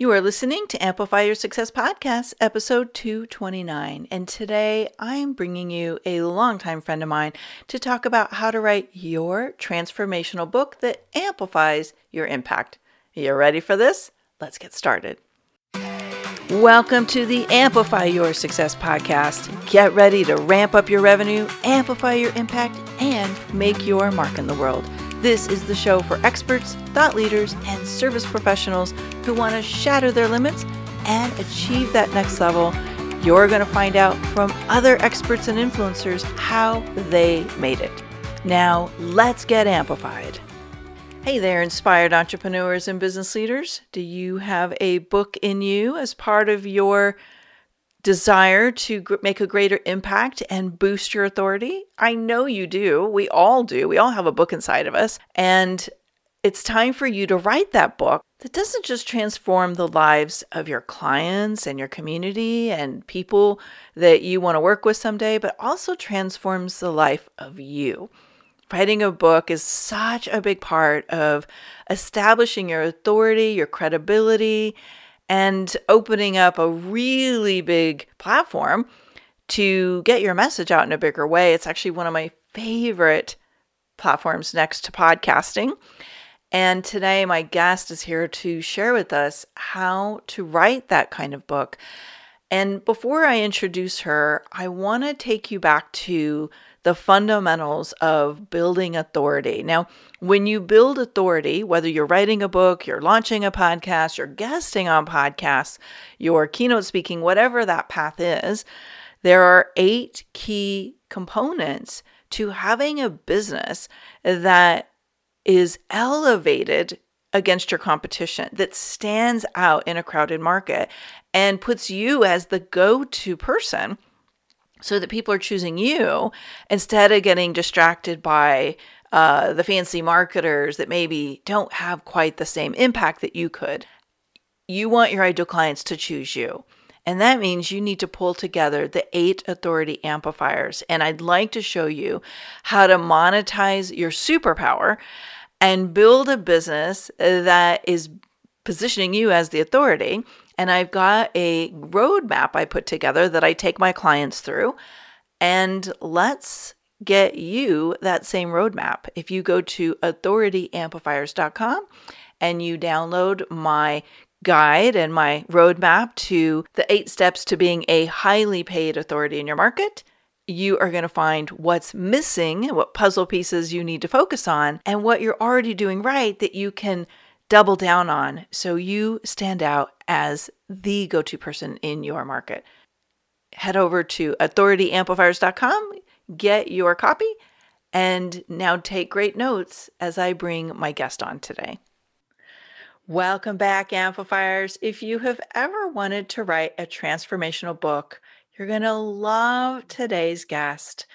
You are listening to Amplify Your Success Podcast, episode 229. And today I'm bringing you a longtime friend of mine to talk about how to write your transformational book that amplifies your impact. Are you ready for this? Let's get started. Welcome to the Amplify Your Success podcast. Get ready to ramp up your revenue, amplify your impact, and make your mark in the world. This is the show for experts, thought leaders, and service professionals who want to shatter their limits and achieve that next level. You're going to find out from other experts and influencers how they made it. Now, let's get amplified. Hey there, inspired entrepreneurs and business leaders. Do you have a book in you as part of your desire to make a greater impact and boost your authority? I know you do. We all do. We all have a book inside of us. And it's time for you to write that book that doesn't just transform the lives of your clients and your community and people that you want to work with someday, but also transforms the life of you. Writing a book is such a big part of establishing your authority, your credibility, and opening up a really big platform to get your message out in a bigger way. It's actually one of my favorite platforms next to podcasting. And today, my guest is here to share with us how to write that kind of book. And before I introduce her, I want to take you back to the fundamentals of building authority. Now, when you build authority, whether you're writing a book, you're launching a podcast, you're guesting on podcasts, you're keynote speaking, whatever that path is, there are eight key components to having a business that is elevated against your competition, that stands out in a crowded market and puts you as the go to person so that people are choosing you instead of getting distracted by uh, the fancy marketers that maybe don't have quite the same impact that you could. You want your ideal clients to choose you. And that means you need to pull together the eight authority amplifiers. And I'd like to show you how to monetize your superpower and build a business that is positioning you as the authority and I've got a roadmap I put together that I take my clients through. And let's get you that same roadmap. If you go to authorityamplifiers.com and you download my guide and my roadmap to the eight steps to being a highly paid authority in your market, you are going to find what's missing, what puzzle pieces you need to focus on, and what you're already doing right that you can double down on so you stand out as the go to person in your market. Head over to authorityamplifiers.com, get your copy, and now take great notes as I bring my guest on today. Welcome back, Amplifiers. If you have ever wanted to write a transformational book, you're going to love today's guest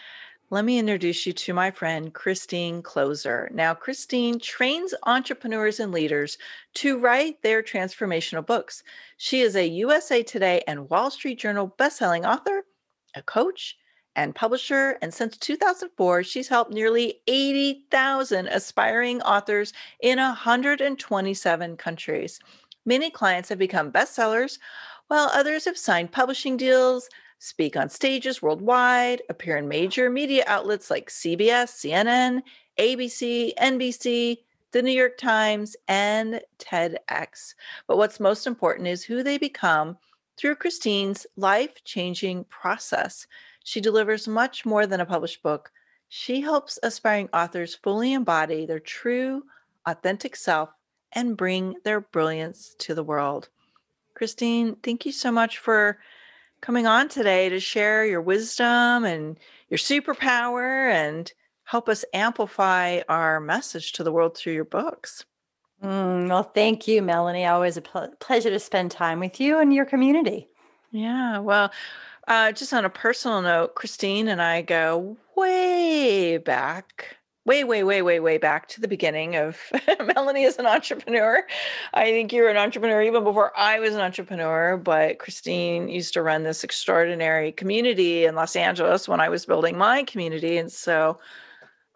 let me introduce you to my friend Christine Kloser. Now, Christine trains entrepreneurs and leaders to write their transformational books. She is a USA Today and Wall Street Journal bestselling author, a coach, and publisher. And since 2004, she's helped nearly 80,000 aspiring authors in 127 countries. Many clients have become bestsellers, while others have signed publishing deals speak on stages worldwide, appear in major media outlets like CBS, CNN, ABC, NBC, the New York Times, and TEDx. But what's most important is who they become through Christine's life changing process. She delivers much more than a published book. She helps aspiring authors fully embody their true, authentic self and bring their brilliance to the world. Christine, thank you so much for coming on today to share your wisdom and your superpower and help us amplify our message to the world through your books. Mm, well, thank you, Melanie. Always a pl- pleasure to spend time with you and your community. Yeah. Well, uh, just on a personal note, Christine and I go way back way, way, way, way, way back to the beginning of Melanie as an entrepreneur. I think you were an entrepreneur even before I was an entrepreneur, but Christine used to run this extraordinary community in Los Angeles when I was building my community. And so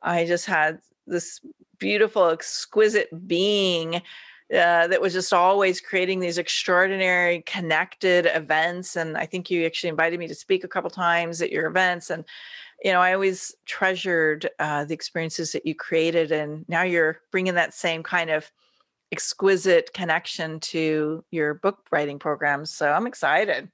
I just had this beautiful, exquisite being uh, that was just always creating these extraordinary connected events. And I think you actually invited me to speak a couple times at your events. And, you know, I always treasured uh, the experiences that you created. And now you're bringing that same kind of exquisite connection to your book writing programs. So I'm excited.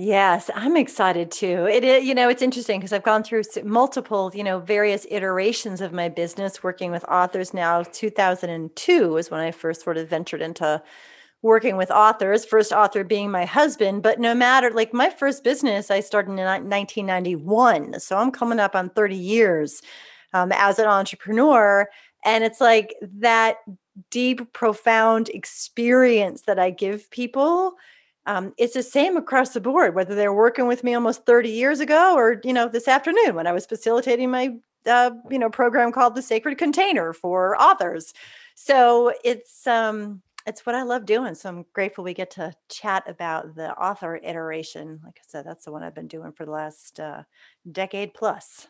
Yes, I'm excited too. It is, you know, it's interesting because I've gone through multiple, you know, various iterations of my business working with authors now. 2002 was when I first sort of ventured into working with authors, first author being my husband, but no matter like my first business I started in 1991. So I'm coming up on 30 years um, as an entrepreneur and it's like that deep profound experience that I give people um, it's the same across the board, whether they're working with me almost 30 years ago or, you know, this afternoon when I was facilitating my, uh, you know, program called the Sacred Container for authors. So it's, um, it's what I love doing. So I'm grateful we get to chat about the author iteration. Like I said, that's the one I've been doing for the last uh, decade plus.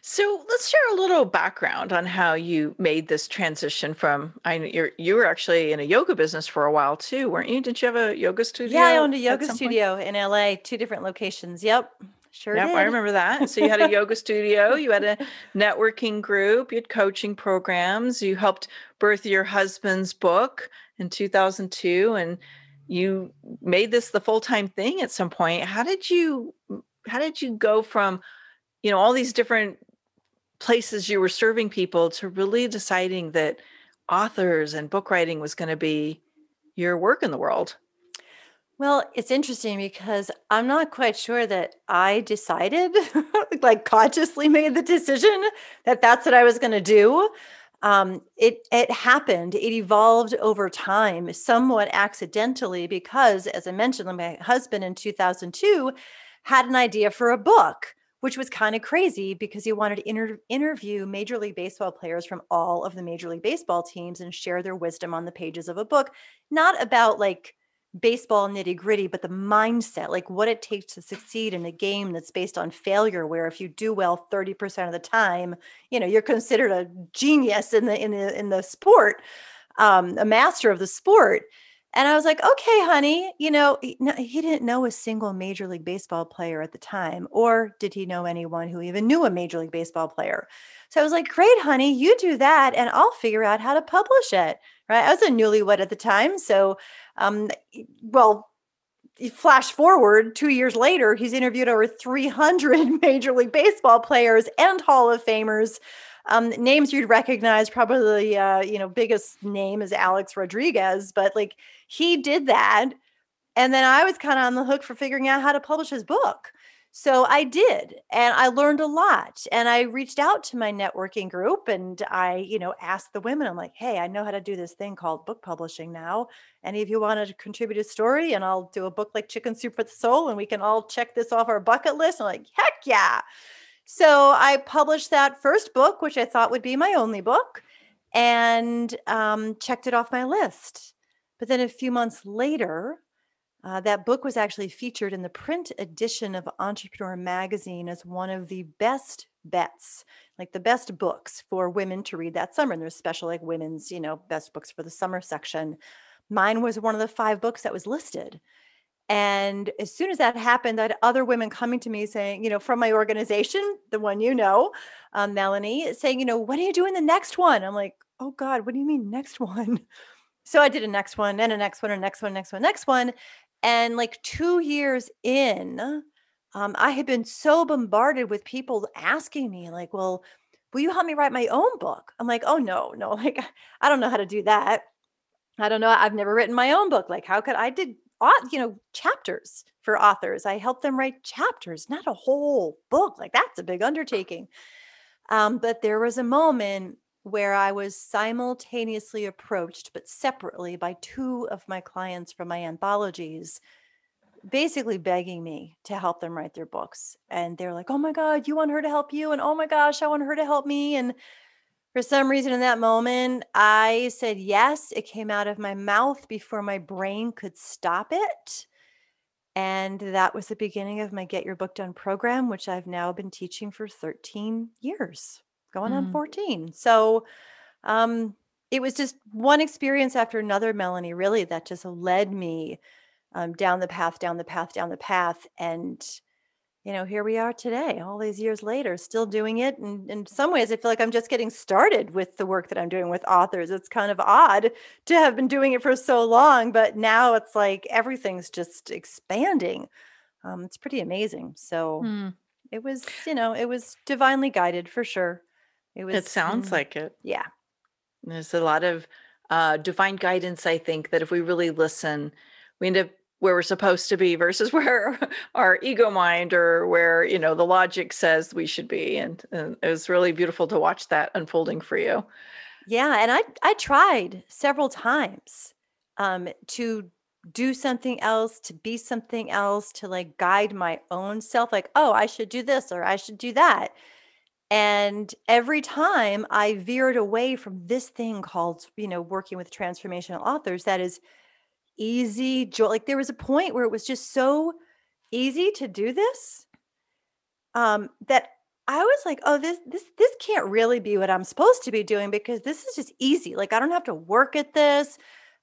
So let's share a little background on how you made this transition from I you you were actually in a yoga business for a while too, weren't you? Didn't you have a yoga studio? Yeah, I owned a yoga studio point? in LA, two different locations. Yep. Sure. Yep, did. I remember that. So you had a yoga studio, you had a networking group, you had coaching programs, you helped birth your husband's book in 2002 and you made this the full-time thing at some point. How did you how did you go from you know all these different places you were serving people to really deciding that authors and book writing was going to be your work in the world well, it's interesting because I'm not quite sure that I decided, like consciously made the decision that that's what I was going to do. Um, it it happened. It evolved over time, somewhat accidentally, because as I mentioned, my husband in 2002 had an idea for a book which was kind of crazy because he wanted to inter- interview Major League Baseball players from all of the Major League Baseball teams and share their wisdom on the pages of a book, not about like baseball nitty gritty, but the mindset, like what it takes to succeed in a game that's based on failure, where if you do well 30% of the time, you know, you're considered a genius in the in the in the sport, um, a master of the sport. And I was like, okay, honey, you know, he, didn't know a single Major League Baseball player at the time, or did he know anyone who even knew a Major League Baseball player? So I was like, great, honey, you do that, and I'll figure out how to publish it. Right. I was a newlywed at the time. So, um, well, flash forward two years later, he's interviewed over 300 Major League Baseball players and Hall of Famers um, names you'd recognize, probably uh, you know, biggest name is Alex Rodriguez, but like he did that. And then I was kind of on the hook for figuring out how to publish his book. So I did, and I learned a lot. And I reached out to my networking group and I, you know, asked the women, I'm like, hey, I know how to do this thing called book publishing now. Any of you want to contribute a story? And I'll do a book like Chicken Soup for the Soul, and we can all check this off our bucket list. I'm like, heck yeah. So I published that first book, which I thought would be my only book, and um, checked it off my list. But then a few months later, uh, that book was actually featured in the print edition of Entrepreneur Magazine as one of the best bets, like the best books for women to read that summer. And there's special, like women's, you know, best books for the summer section. Mine was one of the five books that was listed. And as soon as that happened, I had other women coming to me saying, you know, from my organization, the one you know, um, Melanie, saying, you know, when are you doing the next one? I'm like, oh God, what do you mean next one? So I did a next one and a next one, and a next one, next one, next one. And like two years in, um, I had been so bombarded with people asking me, like, well, will you help me write my own book? I'm like, oh no, no, like I don't know how to do that. I don't know. I've never written my own book. Like, how could I did you know chapters for authors. I help them write chapters not a whole book like that's a big undertaking. Um, but there was a moment where i was simultaneously approached but separately by two of my clients from my anthologies basically begging me to help them write their books. And they're like oh my god you want her to help you? And oh my gosh i want her to help me. And for some reason in that moment, I said yes. It came out of my mouth before my brain could stop it. And that was the beginning of my Get Your Book Done program, which I've now been teaching for 13 years, going on mm. 14. So, um, it was just one experience after another, Melanie, really, that just led me um, down the path, down the path, down the path. And, you know, here we are today, all these years later, still doing it. And in some ways, I feel like I'm just getting started with the work that I'm doing with authors. It's kind of odd to have been doing it for so long, but now it's like everything's just expanding. Um, it's pretty amazing. So Hmm. it was, you know, it was divinely guided for sure. It was, It sounds mm, like it. yeah. There's a lot of uh, divine guidance, I think, that if we really listen, we end up where we're supposed to be versus where our ego mind or where, you know, the logic says we should be. And, and it was really beautiful to watch that unfolding for you. Yeah, and I I tried several times um to do something else, to be something else, to like guide my own self like, "Oh, I should do this or I should do that." And every time I veered away from this thing called, you know, working with transformational authors that is easy joy. Like there was a point where it was just so easy to do this um, that I was like, "Oh, this this this can't really be what I'm supposed to be doing because this is just easy. Like I don't have to work at this.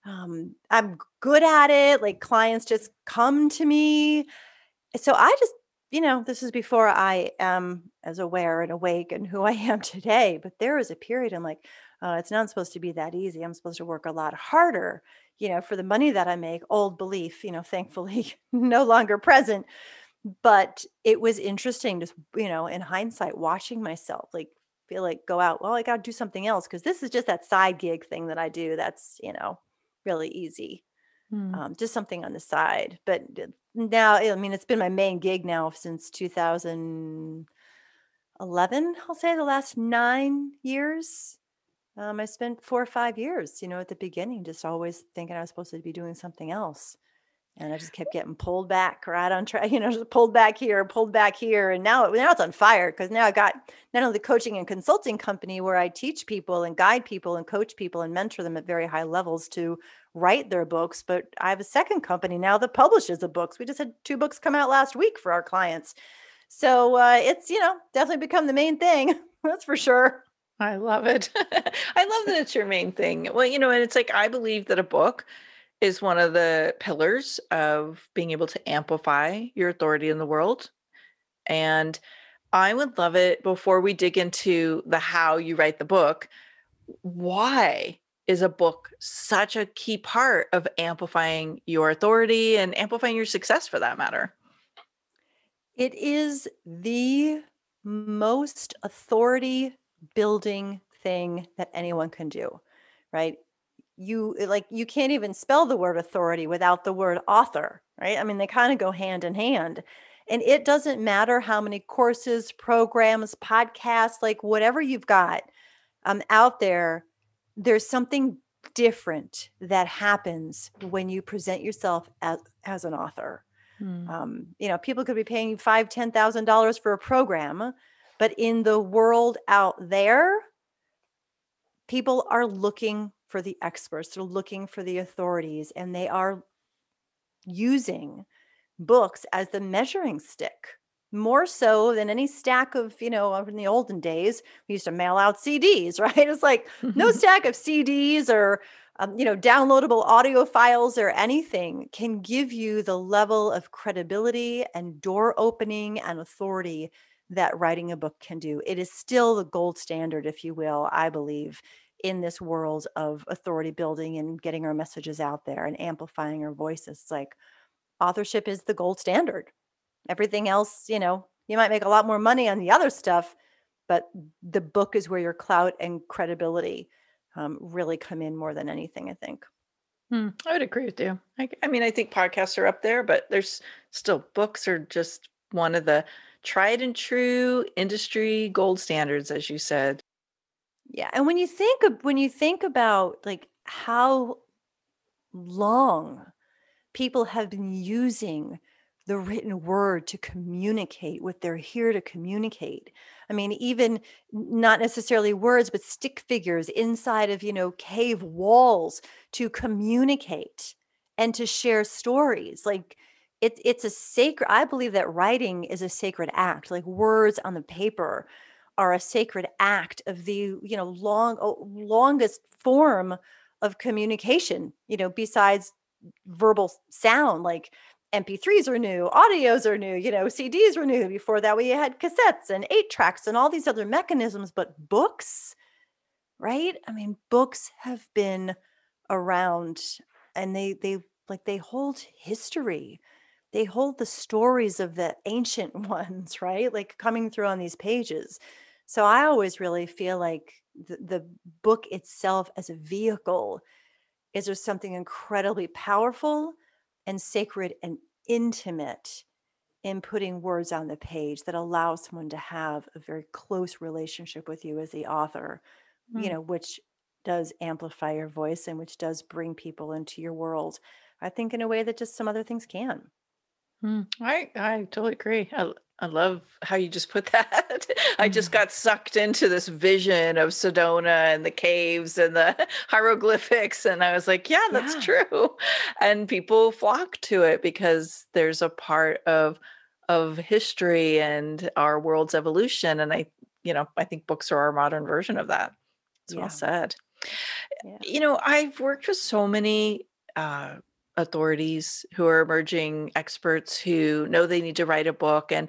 Um, I'm good at it. Like clients just come to me. So I just, you know, this is before I am as aware and awake and who I am today. But there was a period I'm like, uh, it's not supposed to be that easy. I'm supposed to work a lot harder, you know, for the money that I make. Old belief, you know, thankfully no longer present but it was interesting just you know in hindsight watching myself like feel like go out well i got to do something else because this is just that side gig thing that i do that's you know really easy Hmm. um, just something on the side but now i mean it's been my main gig now since 2011 i'll say the last nine years um, i spent four or five years you know at the beginning just always thinking i was supposed to be doing something else and I just kept getting pulled back right on track, you know, just pulled back here, pulled back here. And now, now it's on fire because now I got not only the coaching and consulting company where I teach people and guide people and coach people and mentor them at very high levels to write their books. But I have a second company now that publishes the books. We just had two books come out last week for our clients. So uh, it's, you know, definitely become the main thing. That's for sure. I love it. I love that it's your main thing. Well, you know, and it's like I believe that a book is one of the pillars of being able to amplify your authority in the world. And I would love it before we dig into the how you write the book. Why is a book such a key part of amplifying your authority and amplifying your success for that matter? It is the most authority building thing that anyone can do, right? You uh, like you can't even spell the word authority without the word author, right? I mean, they kind of go hand in hand. And it doesn't matter how many courses, programs, podcasts, like whatever you've got um, out there, there's something different that happens when you present yourself as, as an author Hmm. um, you know people could be paying five ten thousand dollars for a program but in the world out there people are looking for the experts they're looking for the authorities and they are using books as the measuring stick more so than any stack of you know in the olden days we used to mail out cds right? It's like no stack of cds or um, you know downloadable audio files or anything can give you the level of credibility and door opening and authority that writing a book can do. It is still the gold standard if you will i believe in this world of authority building and getting our messages out there and amplifying our voices. Like authorship is the gold standard. Everything else you know you might make a lot more money on the other stuff but the book is where your clout and credibility um, really come in more than anything i think. Hmm, I would agree with you. I, I mean, I think podcasts are up there, but there's still books are just one of the tried and true industry gold standards, as you said. yeah and when you think when you think about like how long people have been using the written word to communicate what they're here to communicate. I mean, even not necessarily words, but stick figures inside of, you know, cave walls to communicate and to share stories. Like it's it's a sacred, I believe that writing is a sacred act. Like words on the paper are a sacred act of the you know long longest form of communication you know besides verbal sound like mp3s are new audios are new you know cds were new before that we had cassettes and eight tracks and all these other mechanisms but books right i mean books have been around and they they like they hold history they hold the stories of the ancient ones right like coming through on these pages so I always really feel like the, the book itself as a vehicle is there something incredibly powerful and sacred and intimate in putting words on the page that allows someone to have a very close relationship with you as the author, mm. you know, which does amplify your voice and which does bring people into your world. I think in a way that just some other things can. Mm, I I totally agree. I, I love how you just put that. I just mm-hmm. got sucked into this vision of Sedona and the caves and the hieroglyphics. And I was like, yeah, that's yeah. true. And people flock to it because there's a part of of history and our world's evolution. And I, you know, I think books are our modern version of that. It's yeah. well said. Yeah. You know, I've worked with so many uh, authorities who are emerging experts who know they need to write a book and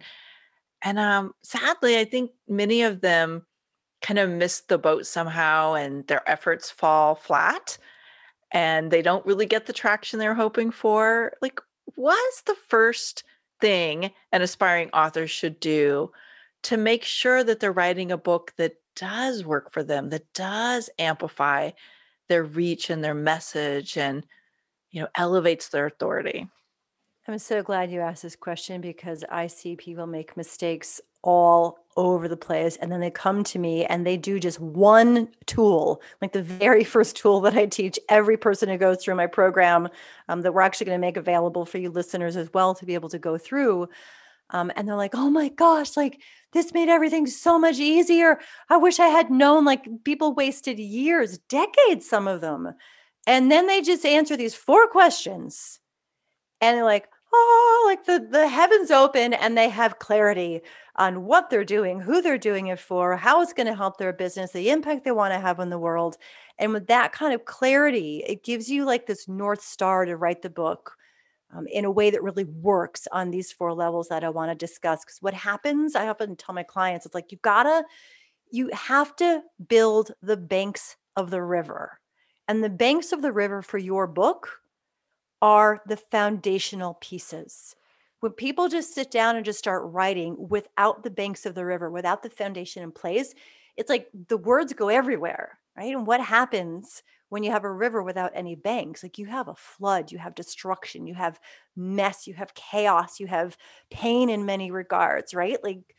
and um sadly i think many of them kind of miss the boat somehow and their efforts fall flat and they don't really get the traction they're hoping for. Like what's the first thing an aspiring author should do to make sure that they're writing a book that does work for them that does amplify their reach and their message and you know elevates their authority. I'm so glad you asked this question because i see people make mistakes all over the place and then they come to me and they do just one tool like the very first tool that i teach every person who goes through my program um, that we're actually going to make available for you listeners as well to be able to go through. Um, and they're like oh my gosh like this made everything so much easier. I wish i had known like people wasted years decades some of them and then they just answer these four questions. And they're like, oh, like the, the heavens open and they have clarity on what they're doing, who they're doing it for, how it's going to help their business, the impact they want to have on the world. And with that kind of clarity, it gives you like this North Star to write the book um, in a way that really works on these four levels that I want to discuss. Because what happens, I often tell my clients, it's like you gotta, you have to build the banks of the river and the banks of the river for your book are the foundational pieces. When people just sit down and just start writing without the banks of the river, without the foundation in place, it's like the words go everywhere, right? And what happens when you have a river without any banks? Like you have a flood, you have destruction, you have mess, you have chaos, you have pain in many regards, right? Like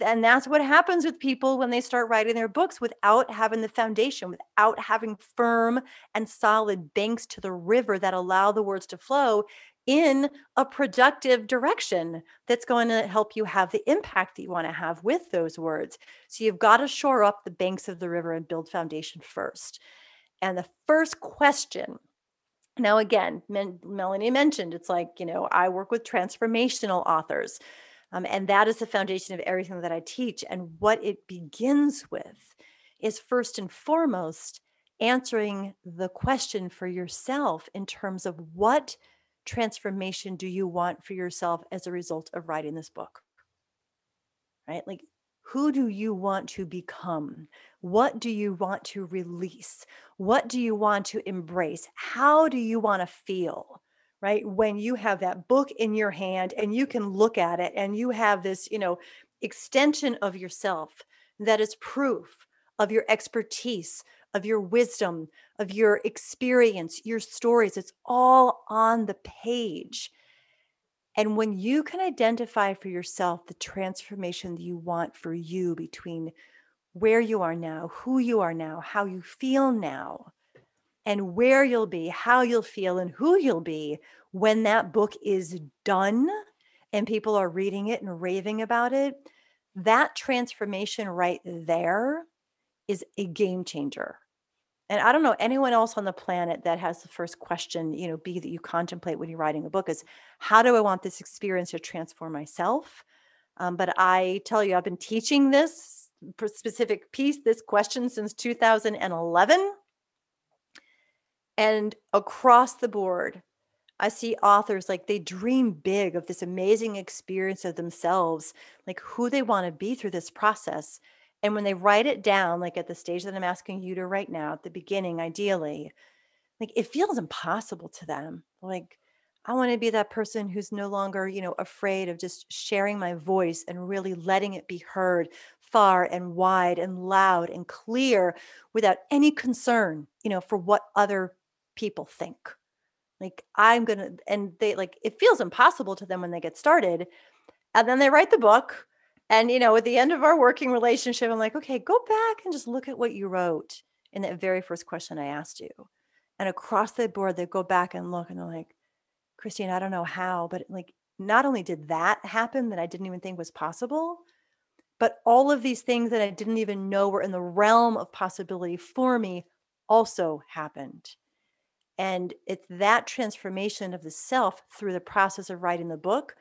and that's what happens with people when they start writing their books without having the foundation without having firm and solid banks to the river that allow the words to flow in a productive direction that's going to help you have the impact that you want to have with those words. So you've got to shore up the banks of the river and build foundation first. And the first question now again melanie mentioned it's like you know i work with transformational authors um, and that is the foundation of everything that I teach. And what it begins with is first and foremost answering the question for yourself in terms of what transformation do you want for yourself as a result of writing this book? Right? Like, who do you want to become? What do you want to release? What do you want to embrace? How do you want to feel? Right? When you have that book in your hand and you can look at it and you have this, you know, extension of yourself that is proof of your expertise, of your wisdom, of your experience, your stories. It's all on the page. And when you can identify for yourself the transformation that you want for you between where you are now, who you are now, how you feel now, and where you'll be, how you'll feel, and who you'll be when that book is done and people are reading it and raving about it, that transformation right there is a game changer. And I don't know anyone else on the planet that has the first question, you know, be that you contemplate when you're writing a book is how do I want this experience to transform myself? Um, but I tell you, I've been teaching this specific piece, this question since 2011. And across the board, I see authors like they dream big of this amazing experience of themselves, like who they want to be through this process. And when they write it down, like at the stage that I'm asking you to right now, at the beginning, ideally, like it feels impossible to them. Like, I want to be that person who's no longer, you know, afraid of just sharing my voice and really letting it be heard far and wide and loud and clear without any concern, you know, for what other people think. Like I'm going to and they like it feels impossible to them when they get started. And then they write the book and you know, at the end of our working relationship I'm like, "Okay, go back and just look at what you wrote in that very first question I asked you." And across the board they go back and look and they're like, Christine, I don't know how, but like not only did that happen that I didn't even think was possible, but all of these things that I didn't even know were in the realm of possibility for me also happened. And it's that transformation of the self through the process of writing the book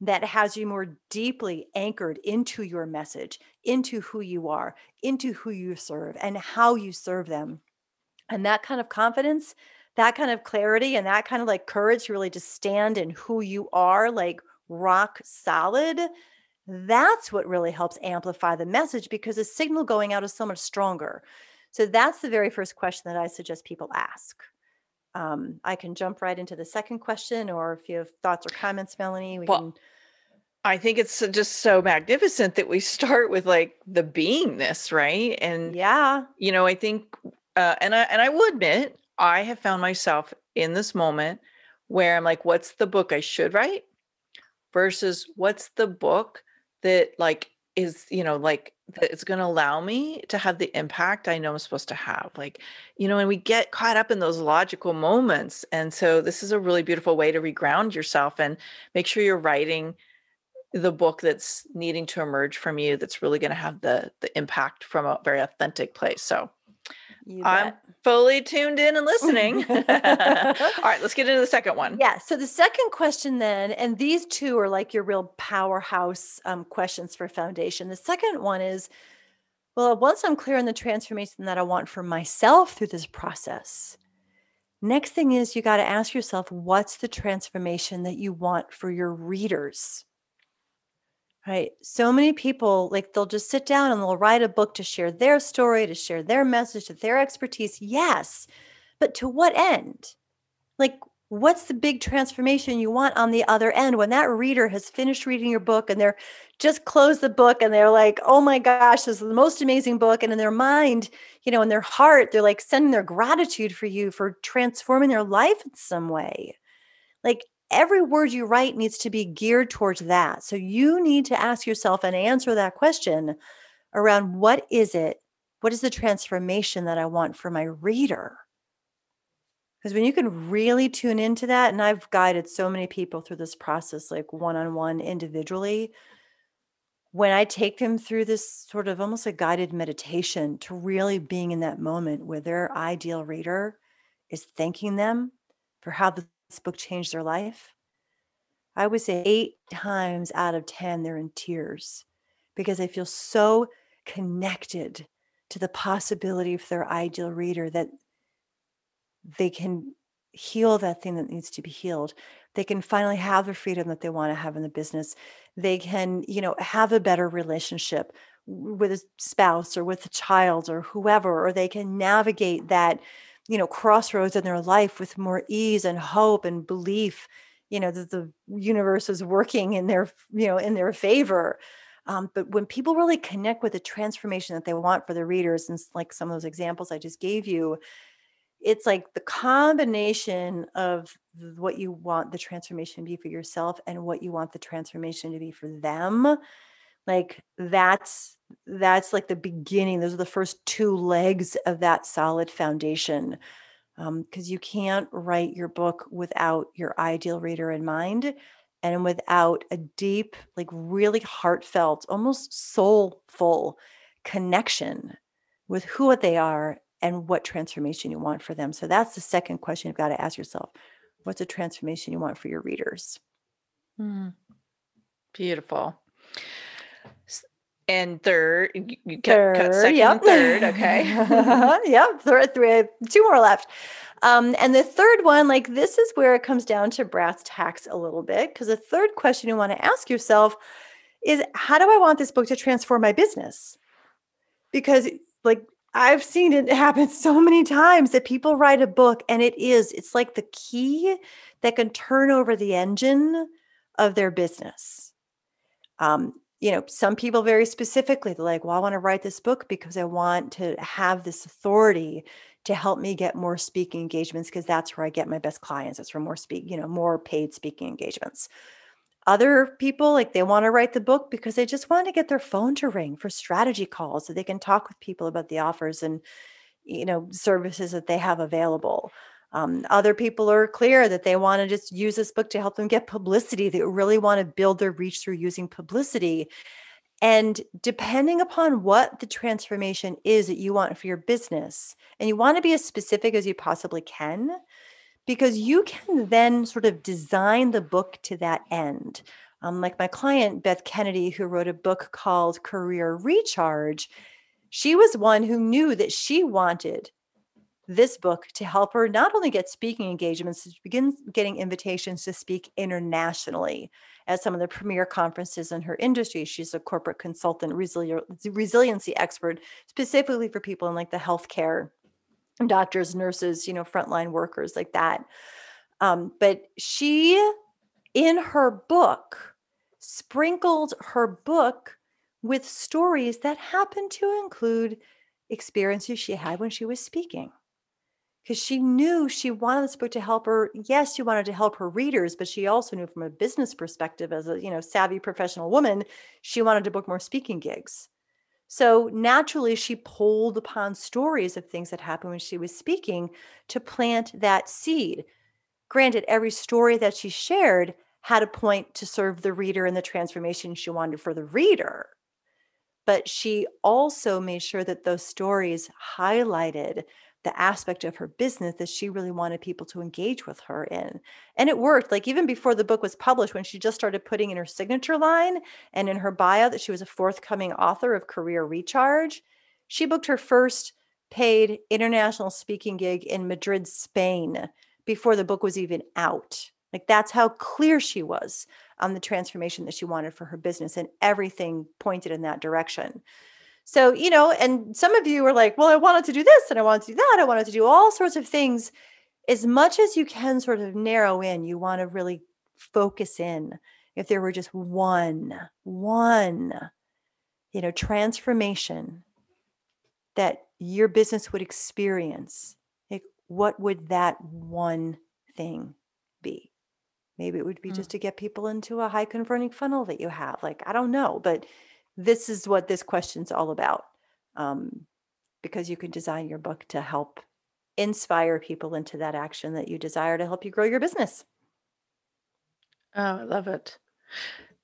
that has you more deeply anchored into your message, into who you are, into who you serve, and how you serve them. And that kind of confidence that kind of clarity and that kind of like courage to really just stand in who you are, like rock solid, that's what really helps amplify the message because the signal going out is so much stronger. So that's the very first question that I suggest people ask. Um, I can jump right into the second question, or if you have thoughts or comments, Melanie, we well, can. I think it's just so magnificent that we start with like the beingness, right? And yeah, you know, I think, uh, and I and I will admit, I have found myself in this moment where I'm like, what's the book I should write versus what's the book that like is, you know, like it's going to allow me to have the impact I know I'm supposed to have. Like, you know, and we get caught up in those logical moments. And so this is a really beautiful way to reground yourself and make sure you're writing the book that's needing to emerge from you that's really going to have the the impact from a very authentic place. So I'm fully tuned in and listening. All right, let's get into the second one. Yeah. So the second question, then, and these two are like your real powerhouse um, questions for foundation. The second one is, well, once I'm clear on the transformation that I want for myself through this process, next thing is you got to ask yourself, what's the transformation that you want for your readers? Right. So many people, like, they'll just sit down and they'll write a book to share their story, to share their message, to their expertise. Yes. But to what end? Like, what's the big transformation you want on the other end when that reader has finished reading your book and they're just closed the book and they're like, oh my gosh, this is the most amazing book. And in their mind, you know, in their heart, they're like sending their gratitude for you for transforming their life in some way. Like, every word you write needs to be geared towards that. So you need to ask yourself and answer that question around what is it? What is the transformation that I want for my reader? Because when you can really tune into that, and I've guided so many people through this process, like one on one individually, when I take them through this sort of almost a guided meditation to really being in that moment where their ideal reader is thanking them for how the book changed their life, I would say eight times out of 10, they're in tears because they feel so connected to the possibility for their ideal reader that they can heal that thing that needs to be healed. They can finally have the freedom that they want to have in the business. They can, you know, have a better relationship with a spouse or with a child or whoever, or they can navigate that you know crossroads in their life with more ease and hope and belief you know that the universe is working in their you know in their favor. Um, but when people really connect with the transformation that they want for their readers and like some of those examples i just gave you it's like the combination of what you want the transformation to be for yourself and what you want the transformation to be for them like that's that's like the beginning those are the first two legs of that solid foundation because um, you can't write your book without your ideal reader in mind and without a deep like really heartfelt almost soulful connection with who they are and what transformation you want for them. So that's the second question you've got to ask yourself what's a transformation you want for your readers? Mm. beautiful And third, you cut, cut second yep. and third. Okay. yep. Third, three, two more left. Um, and the third one, like this is where it comes down to brass tacks a little bit. Because the third question you want to ask yourself is how do I want this book to transform my business? Because, like, I've seen it happen so many times that people write a book and it is, it's like the key that can turn over the engine of their business. Um, you know, some people very specifically, they're like, well, I want to write this book because I want to have this authority to help me get more speaking engagements because that's where I get my best clients. It's for more speak, you know, more paid speaking engagements. Other people, like they want to write the book because they just want to get their phone to ring for strategy calls so they can talk with people about the offers and, you know, services that they have available. Um, other people are clear that they want to just use this book to help them get publicity. They really want to build their reach through using publicity. And depending upon what the transformation is that you want for your business, and you want to be as specific as you possibly can, because you can then sort of design the book to that end. Um, like my client, Beth Kennedy, who wrote a book called Career Recharge, she was one who knew that she wanted this book to help her not only get speaking engagements, to begin getting invitations to speak internationally at some of the premier conferences in her industry. She's a corporate consultant, resili- resiliency expert, specifically for people in like the healthcare, doctors, nurses, you know, frontline workers like that. Um, but she, in her book, sprinkled her book with stories that happen to include experiences she had when she was speaking because she knew she wanted this book to help her. Yes, she wanted to help her readers, but she also knew from a business perspective, as a you know savvy professional woman, she wanted to book more speaking gigs. So naturally, she pulled upon stories of things that happened when she was speaking to plant that seed. Granted, every story that she shared had a point to serve the reader and the transformation she wanted for the reader. But she also made sure that those stories highlighted the aspect of her business that she really wanted people to engage with her in. And it worked. Like even before the book was published, when she just started putting in her signature line and in her bio that she was a forthcoming author of Career Recharge, she booked her first paid international speaking gig in Madrid, Spain, before the book was even out. Like that's how clear she was on the transformation that she wanted for her business, and everything pointed in that direction. So, you know, and some of you are like, well, I wanted to do this and I wanted to do that. I wanted to do all sorts of things. As much as you can sort of narrow in, you want to really focus in. If there were just one, one, you know, transformation that your business would experience, like what would that one thing be? Maybe it would be mm. just to get people into a high converting funnel that you have. Like, I don't know, but this is what this question's all about um, because you can design your book to help inspire people into that action that you desire to help you grow your business. Oh, I love it.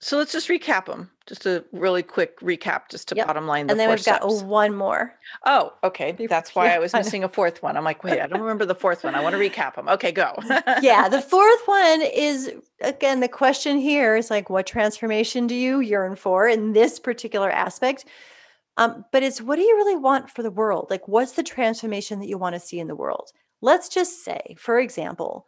So let's just recap them. Just a really quick recap, just to yep. bottom line. The and then we've steps. got one more. Oh, okay. That's why I was missing a fourth one. I'm like, wait, I don't remember the fourth one. I want to recap them. Okay, go. yeah, the fourth one is again the question here is like, what transformation do you yearn for in this particular aspect? Um, but it's what do you really want for the world? Like, what's the transformation that you want to see in the world? Let's just say, for example,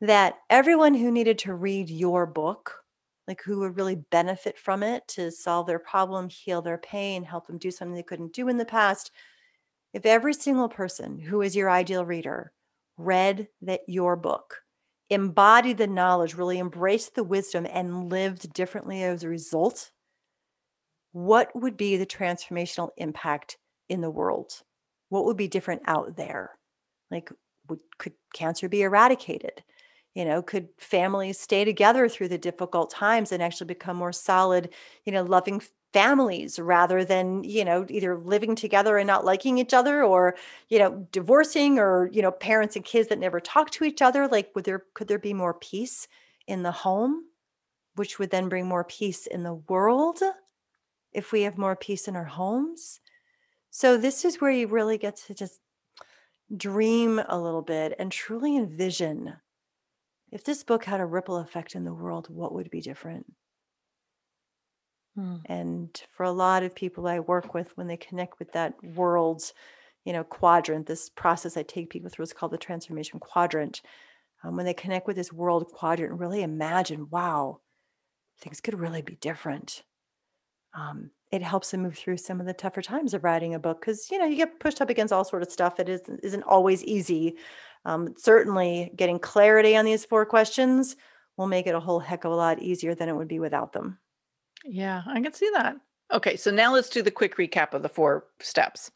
that everyone who needed to read your book like who would really benefit from it to solve their problem, heal their pain, help them do something they couldn't do in the past. If every single person who is your ideal reader read that your book, embodied the knowledge, really embraced the wisdom, and lived differently as a result, what would be the transformational impact in the world? What would be different out there? Like, would, could cancer be eradicated? You know could families stay together through the difficult times and actually become more solid you know loving families rather than you know either living together and not liking each other or you know divorcing or you know parents and kids that never talk to each other? Like would there could there be more peace in the home which would then bring more peace in the world if we have more peace in our homes? So this is where you really get to just dream a little bit and truly envision if this book had a ripple effect in the world, what would be different? Hmm. And for a lot of people I work with, when they connect with that world, you know, quadrant, this process I take people through is called the transformation quadrant. Um, when they connect with this world quadrant, really imagine, wow, things could really be different. Um, it helps them move through some of the tougher times of writing a book because you know you get pushed up against all sort of stuff. It isn't isn't always easy. Um, certainly, getting clarity on these four questions will make it a whole heck of a lot easier than it would be without them. Yeah, I can see that. Okay, so now let's do the quick recap of the four steps.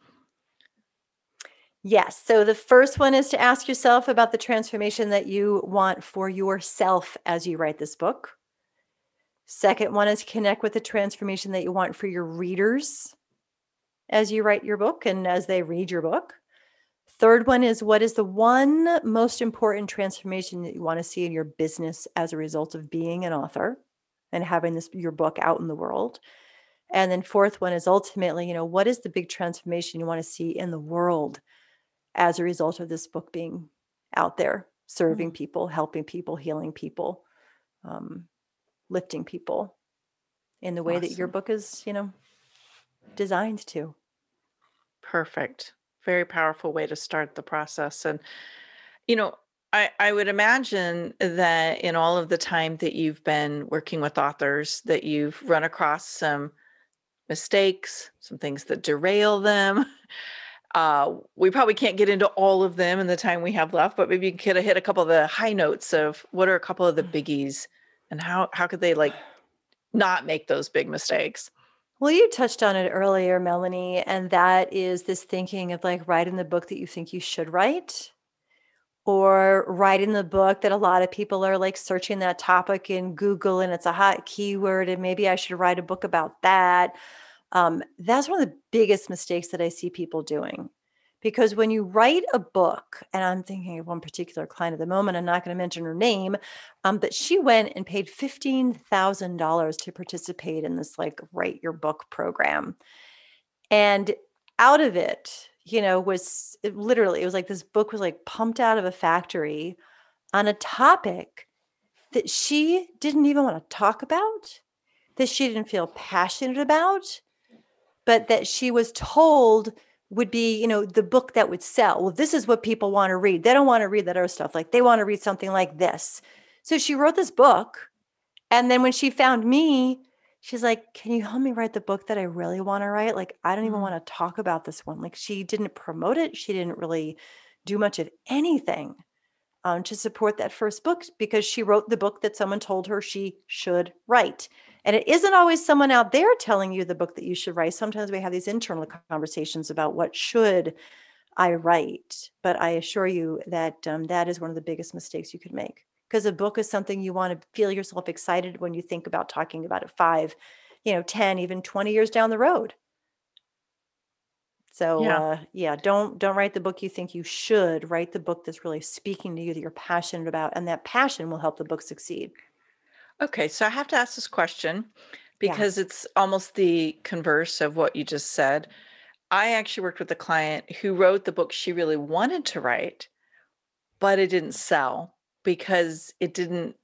Yes. So the first one is to ask yourself about the transformation that you want for yourself as you write this book. Second one is connect with the transformation that you want for your readers as you write your book and as they read your book. Third one is what is the one most important transformation that you want to see in your business as a result of being an author and having this your book out in the world. And then fourth one is ultimately, you know, what is the big transformation you want to see in the world as a result of this book being out there, serving mm-hmm. people, helping people, healing people. Um, lifting people in the way awesome. that your book is, you know, designed to. Perfect. Very powerful way to start the process. And, you know, I, I would imagine that in all of the time that you've been working with authors, that you've run across some mistakes, some things that derail them. Uh, we probably can't get into all of them in the time we have left, but maybe you can hit a couple of the high notes of what are a couple of the mm. biggies and how how could they like not make those big mistakes? Well you touched on it earlier melanie and that is this thinking of like writing the book that you think you should write or writing the book that a lot of people are like searching that topic in google and it's a hot keyword and maybe i should write a book about that. Um, that's one of the biggest mistakes that i see people doing because when you write a book and i'm thinking of one particular client at the moment i'm not going to mention her name um, but she went and paid $15000 to participate in this like write your book program. And out of it you know was it literally it was like this book was like pumped out of a factory on a topic that she didn't even want to talk about that she didn't feel passionate about but that she was told would be, you know, the book that would sell. Well, this is what people want to read. They don't want to read that other stuff. Like they want to read something like this. So she wrote this book. And then when she found me, she's like, Can you help me write the book that I really want to write? Like, I don't even mm. want to talk about this one. Like, she didn't promote it. She didn't really do much of anything um, to support that first book because she wrote the book that someone told her she should write. And it isn't always someone out there telling you the book that you should write. Sometimes we have these internal conversations about what should I write. But I assure you that um, that is one of the biggest mistakes you could make because a book is something you want to feel yourself excited when you think about talking about it five, you know, 10, even 20 years down the road. So yeah. Uh, yeah, don't don't write the book you think you should. Write the book that's really speaking to you that you're passionate about, and that passion will help the book succeed. Okay, so I have to ask this question because yeah. it's almost the converse of what you just said. I actually worked with a client who wrote the book she really wanted to write, but it didn't sell because it didn't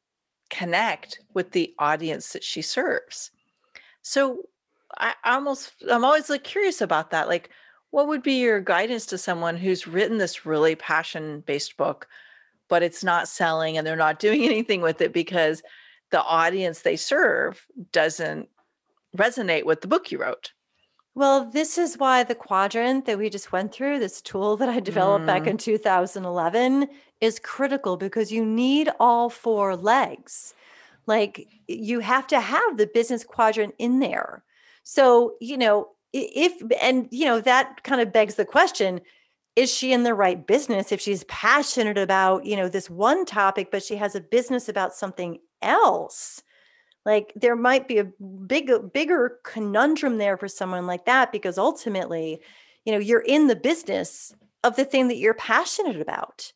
connect with the audience that she serves. So I almost I'm always like curious about that. Like, what would be your guidance to someone who's written this really passion-based book, but it's not selling and they're not doing anything with it because the audience they serve doesn't resonate with the book you wrote. Well, this is why the quadrant that we just went through, this tool that I developed mm. back in 2011, is critical because you need all four legs. Like you have to have the business quadrant in there. So, you know, if, and, you know, that kind of begs the question is she in the right business if she's passionate about you know this one topic but she has a business about something else. Like there might be a big bigger conundrum there for someone like that because ultimately you know you're in the business of the thing that you're passionate about.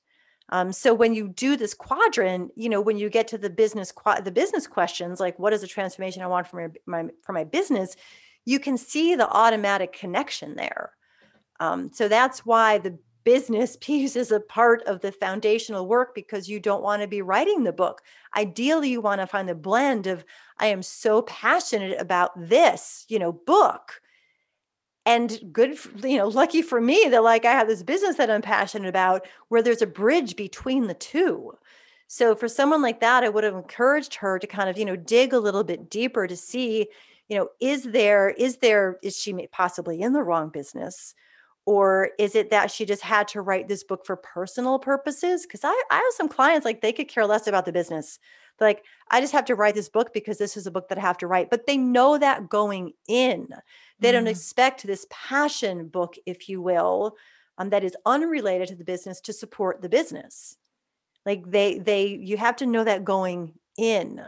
Um, so when you do this quadrant you know when you get to the business the business questions like what is the transformation i want my, my for my business you can see the automatic connection there. Um, so that's why the business piece is a part of the foundational work because you don't want to be writing the book. Ideally, you want to find the blend of I am so passionate about this, you know, book. And good, you know, lucky for me that like I have this business that I'm passionate about where there's a bridge between the two. So for someone like that, I would have encouraged her to kind of, you know, dig a little bit deeper to see, you know, is there, is there, is she possibly in the wrong business? Or is it that she just had to write this book for personal purposes? Because I, I have some clients like they could care less about the business. like, I just have to write this book because this is a book that I have to write. But they know that going in. They mm. don't expect this passion book, if you will, um, that is unrelated to the business to support the business. Like they they you have to know that going in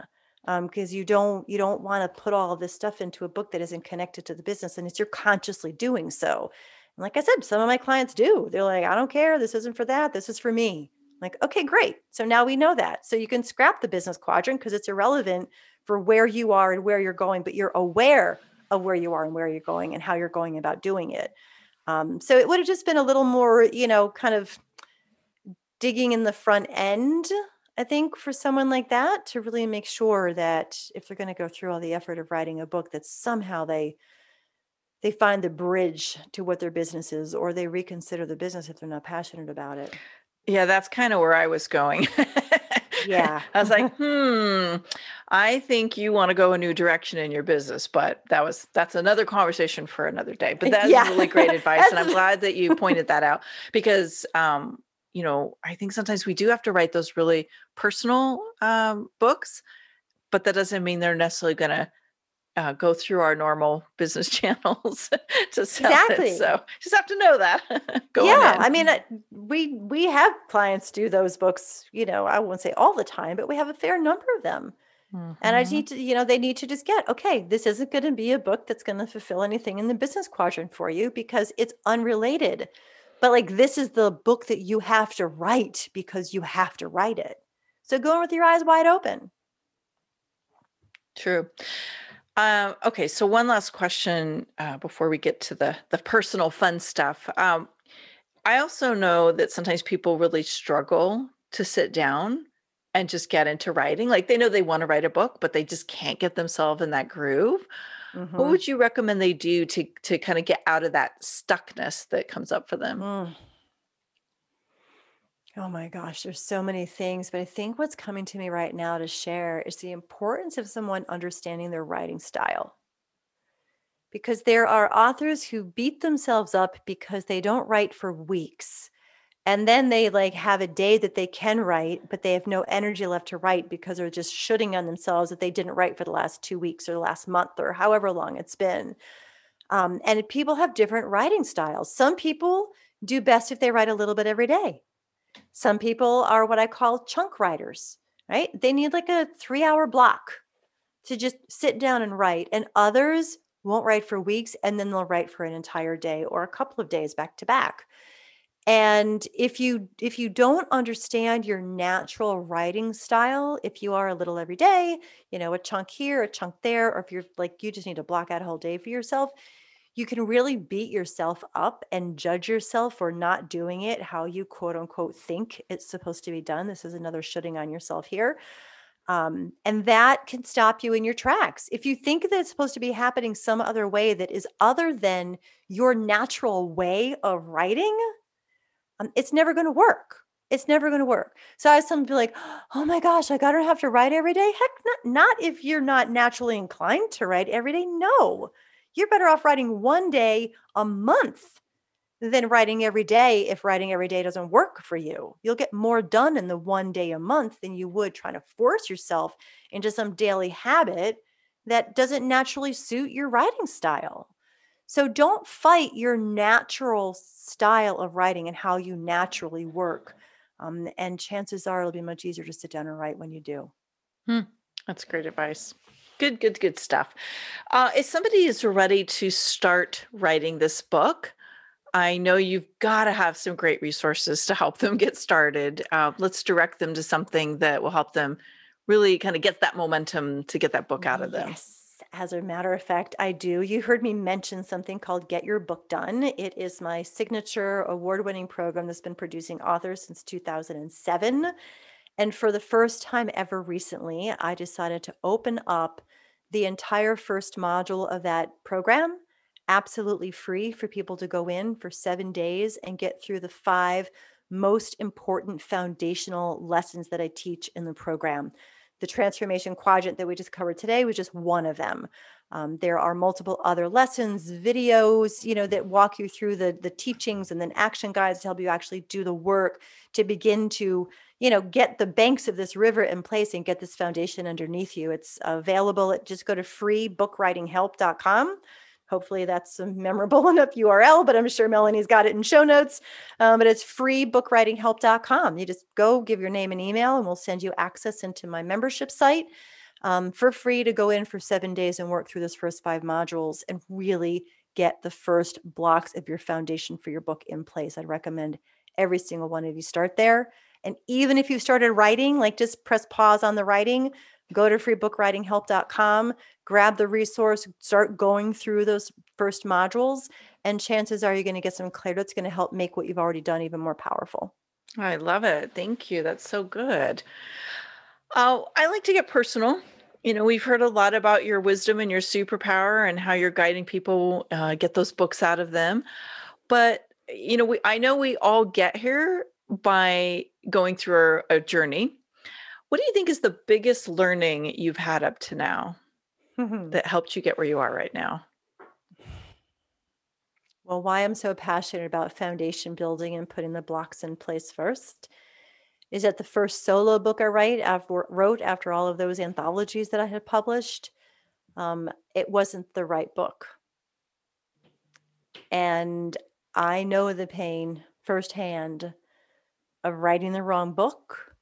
because um, you don't you don't want to put all this stuff into a book that isn't connected to the business and it's you're consciously doing so and like I said, some of my clients do. They're like, I don't care. This isn't for that. This is for me. I'm like, okay, great. So now we know that. So you can scrap the business quadrant because it's irrelevant for where you are and where you're going, but you're aware of where you are and where you're going and how you're going about doing it. Um, so it would have just been a little more, you know, kind of digging in the front end, I think, for someone like that to really make sure that if they're going to go through all the effort of writing a book, that somehow they they find the bridge to what their business is or they reconsider the business if they're not passionate about it. Yeah that's kind of where i was going. Yeah. I was like hmm i think you want to go a new direction in your business but that was that's another conversation for another day but that's yeah. really great advice and i'm glad that you pointed that out because um you know i think sometimes we do have to write those really personal um books but that doesn't mean they're necessarily going to uh, go through our normal business channels to sell exactly. it. So just have to know that. Go Yeah, in. I mean, uh, we we have clients do those books. You know, I won't say all the time, but we have a fair number of them. Mm-hmm. And I mm-hmm. need to, you know, they need to just get okay. This isn't going to be a book that's going to fulfill anything in the business quadrant for you because it's unrelated. But like, this is the book that you have to write because you have to write it. So go in with your eyes wide open. True. Um, okay, so one last question uh, before we get to the the personal fun stuff. Um, I also know that sometimes people really struggle to sit down and just get into writing. Like they know they want to write a book, but they just can't get themselves in that groove. Mm-hmm. What would you recommend they do to to kind of get out of that stuckness that comes up for them? Mm. Oh my gosh, there's so many things, but I think what's coming to me right now to share is the importance of someone understanding their writing style. Because there are authors who beat themselves up because they don't write for weeks. And then they like have a day that they can write, but they have no energy left to write because they're just shooting on themselves that they didn't write for the last two weeks or the last month or however long it's been. Um, and people have different writing styles. Some people do best if they write a little bit every day some people are what I call chunk writers, right? They need like a three hour block to just sit down and write. And others won't write for weeks and then they'll write for an entire day or a couple of days back to back. And if you if you don't understand your natural writing style, if you are a little every day, you know, a chunk here, a chunk there, or if you're like you just need to block out a whole day for yourself, you can really beat yourself up and judge yourself for not doing it how you quote unquote think it's supposed to be done. This is another shooting on yourself here. Um, and that can stop you in your tracks. If you think that it's supposed to be happening some other way that is other than your natural way of writing, um, it's never going to work. It's never going to work. So I have some be like, oh my gosh, I gotta have to write every day. Heck, not, not if you're not naturally inclined to write every day. No, you're better off writing one day a month than writing every day if writing every day doesn't work for you. You'll get more done in the one day a month than you would trying to force yourself into some daily habit that doesn't naturally suit your writing style. So don't fight your natural style of writing and how you naturally work. Um, and chances are it'll be much easier to sit down and write when you do. Hmm. That's great advice. Good, good, good stuff. Uh, if somebody is ready to start writing this book, I know you've got to have some great resources to help them get started. Uh, let's direct them to something that will help them really kind of get that momentum to get that book out of them. Yes, As a matter of fact, I do. You heard me mention something called Get Your Book Done. It is my signature award winning program that's been producing authors since 2007. And for the first time ever recently, I decided to open up the entire first module of that program absolutely free for people to go in for seven days and get through the five most important foundational lessons that I teach in the program. The transformation quadrant that we just covered today was just one of them. Um, there are multiple other lessons, videos, you know, that walk you through the the teachings and then action guides to help you actually do the work to begin to, you know, get the banks of this river in place and get this foundation underneath you. It's available at just go to freebookwritinghelp.com Hopefully, that's a memorable enough URL, but I'm sure Melanie's got it in show notes. Um, but it's freebookwritinghelp.com. You just go give your name and email, and we'll send you access into my membership site um, for free to go in for seven days and work through those first five modules and really get the first blocks of your foundation for your book in place. I'd recommend every single one of you start there. And even if you started writing, like just press pause on the writing, go to freebookwritinghelp.com, grab the resource, start going through those first modules, and chances are you're going to get some clarity that's going to help make what you've already done even more powerful. I love it. Thank you. That's so good. Oh, I like to get personal. You know, we've heard a lot about your wisdom and your superpower and how you're guiding people uh, get those books out of them. But you know, we I know we all get here by going through a, a journey what do you think is the biggest learning you've had up to now that helped you get where you are right now? Well, why I'm so passionate about foundation building and putting the blocks in place first is that the first solo book I write after, wrote after all of those anthologies that I had published, um, it wasn't the right book. And I know the pain firsthand of writing the wrong book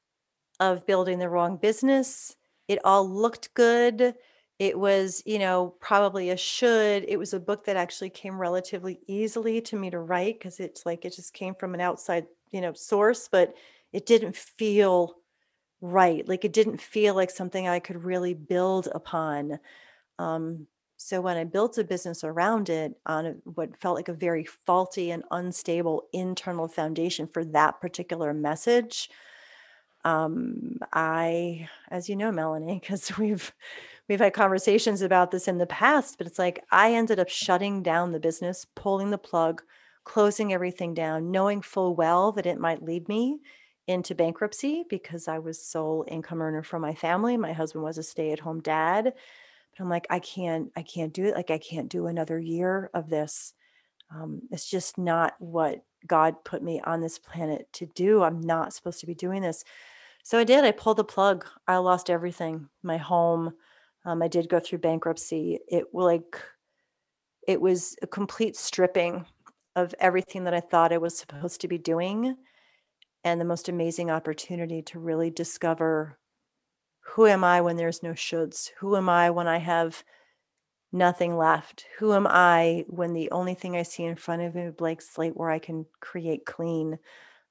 of building the wrong business. It all looked good. It was, you know, probably a should. It was a book that actually came relatively easily to me to write because it's like it just came from an outside, you know, source, but it didn't feel right. Like it didn't feel like something I could really build upon. Um, so when I built a business around it on a, what felt like a very faulty and unstable internal foundation for that particular message, um, I, as you know, Melanie, because we've we've had conversations about this in the past, but it's like I ended up shutting down the business, pulling the plug, closing everything down, knowing full well that it might lead me into bankruptcy because I was sole income earner for my family. My husband was a stay-at-home dad. But I'm like, I can't, I can't do it. Like I can't do another year of this. Um, it's just not what God put me on this planet to do. I'm not supposed to be doing this. So I did. I pulled the plug. I lost everything. My home. Um, I did go through bankruptcy. It like it was a complete stripping of everything that I thought I was supposed to be doing, and the most amazing opportunity to really discover who am I when there's no shoulds? Who am I when I have nothing left? Who am I when the only thing I see in front of me is a blank slate where I can create clean?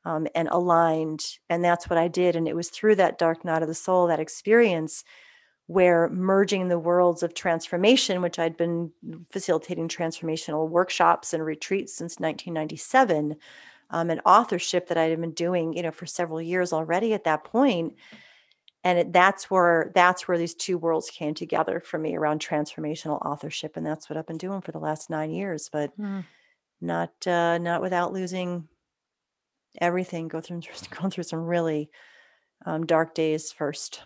um, and aligned. And that's what I did. And it was through that dark night of the soul, that experience where merging the worlds of transformation, which I'd been facilitating transformational workshops and retreats since 1997, um, and authorship that I had been doing, you know, for several years already at that point. And it, that's where that's where these two worlds came together for me around transformational authorship, and that's what I've been doing for the last nine years. But mm. not uh, not without losing everything go through going through some really um, dark days first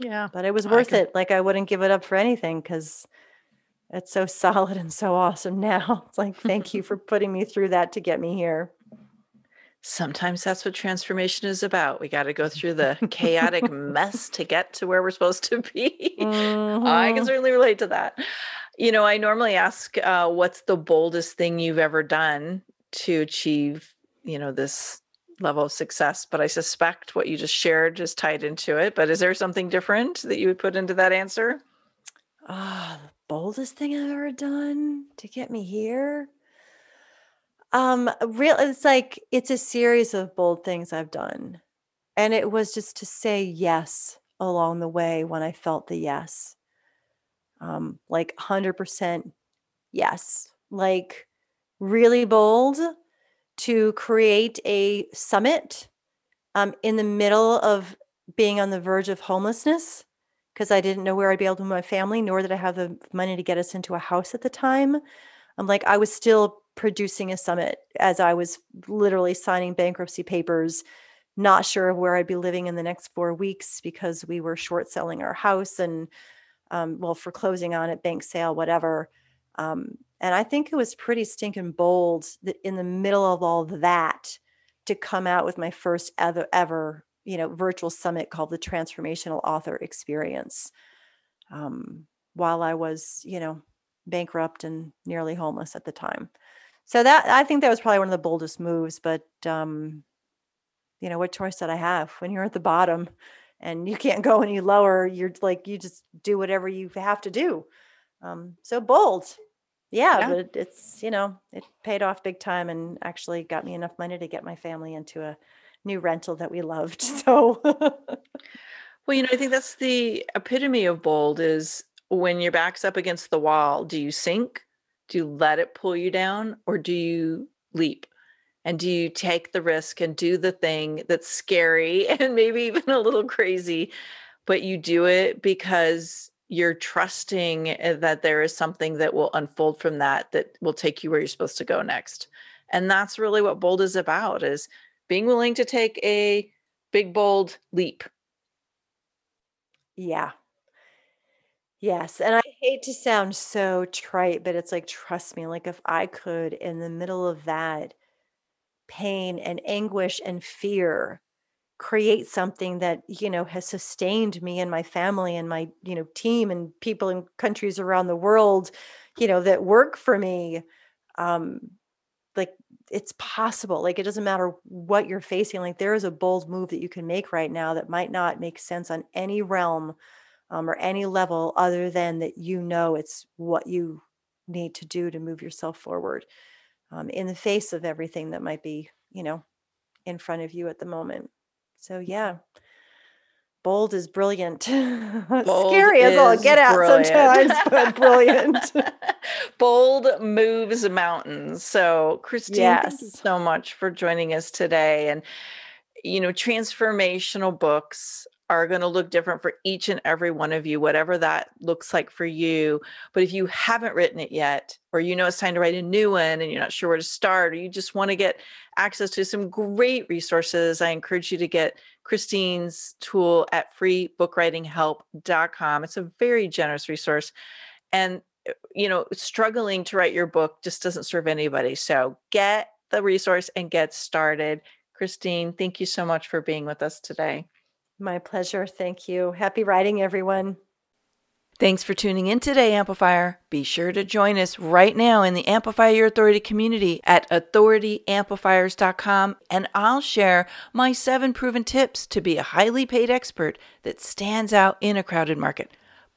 yeah but it was worth can... it like i wouldn't give it up for anything because it's so solid and so awesome now it's like thank you for putting me through that to get me here sometimes that's what transformation is about. We got to go through the chaotic mess to get to where we're supposed to be. Mm-hmm. i can mm-hmm. certainly relate to that. You know i normally ask uh, what's the boldest thing you've ever done to achieve you know this level of success? But i suspect what you just shared is tied into it but is there something different that you would put into that answer? Ah oh, the boldest thing i've ever done to get me here um real it's like it's a series of bold things i've done and it was just to say yes along the way when i felt the yes Um, like 100% yes. Like really bold to create a summit um, in the middle of being on the verge of homelessness because I didn't know where I'd be able to move my family, nor did I have the money to get us into a house at the time. I'm like, I was still producing a summit as I was literally signing bankruptcy papers, not sure of where I'd be living in the next four weeks because we were short selling our house and, um, well, foreclosing on it, bank sale, whatever. Um, and I think it was pretty stinking bold that in the middle of all that to come out with my first ever, ever you know, virtual summit called the Transformational Author Experience. Um, while I was, you know, bankrupt and nearly homeless at the time. So that I think that was probably one of the boldest moves. But um, you know, what choice did I have when you're at the bottom and you can't go any lower? You're like you just do whatever you have to do. Um, so bold, yeah, yeah, but it's you know it paid off big time and actually got me enough money to get my family into a new rental that we loved. So well, you know, I think that's the epitome of bold is when your back's up against the wall, do you sink? Do you let it pull you down or do you leap? And do you take the risk and do the thing that's scary and maybe even a little crazy, but you do it because you're trusting eh, that there is something that will unfold from that that will take you where you're supposed to go next. And that's really what bold is about is being willing to take a big bold leap. Yeah. Yes, and I hate to sound so trite, but it's like, trust me, like if I could in the middle of that pain and anguish and fear create something that, you know, has sustained me and my family and my, you know, team and people in countries around the world, you know, that work for me, um, like it's possible. Like it doesn't matter what you're facing. Like there is a bold move that you can make right now that might not make sense on any realm um, or any level other than that you know it's what you need to do to move yourself forward um, in the face of everything that might be, you know, in front of you at the moment. So, yeah, bold is brilliant. Bold Scary as all get out sometimes, but brilliant. bold moves mountains. So, Christine, yes. thank you so much for joining us today. And, you know, transformational books are going to look different for each and every one of you, whatever that looks like for you. But if you haven't written it yet, or you know it's time to write a new one and you're not sure where to start, or you just want to get access to some great resources, I encourage you to get Christine's tool at freebookWritingHelp.com. It's a very generous resource. And, uh, you know, struggling to write your book just doesn't serve anybody. So get the resource and get started. Christine, thank you so much for being with us today. My pleasure. Thank you. Happy writing, everyone. Thanks for tuning in today, Amplifier. Be sure to join us right now in the Amplify Your Authority community at authorityamplifiers.com, and I'll share my seven proven tips to be a highly paid expert that stands out in a crowded market.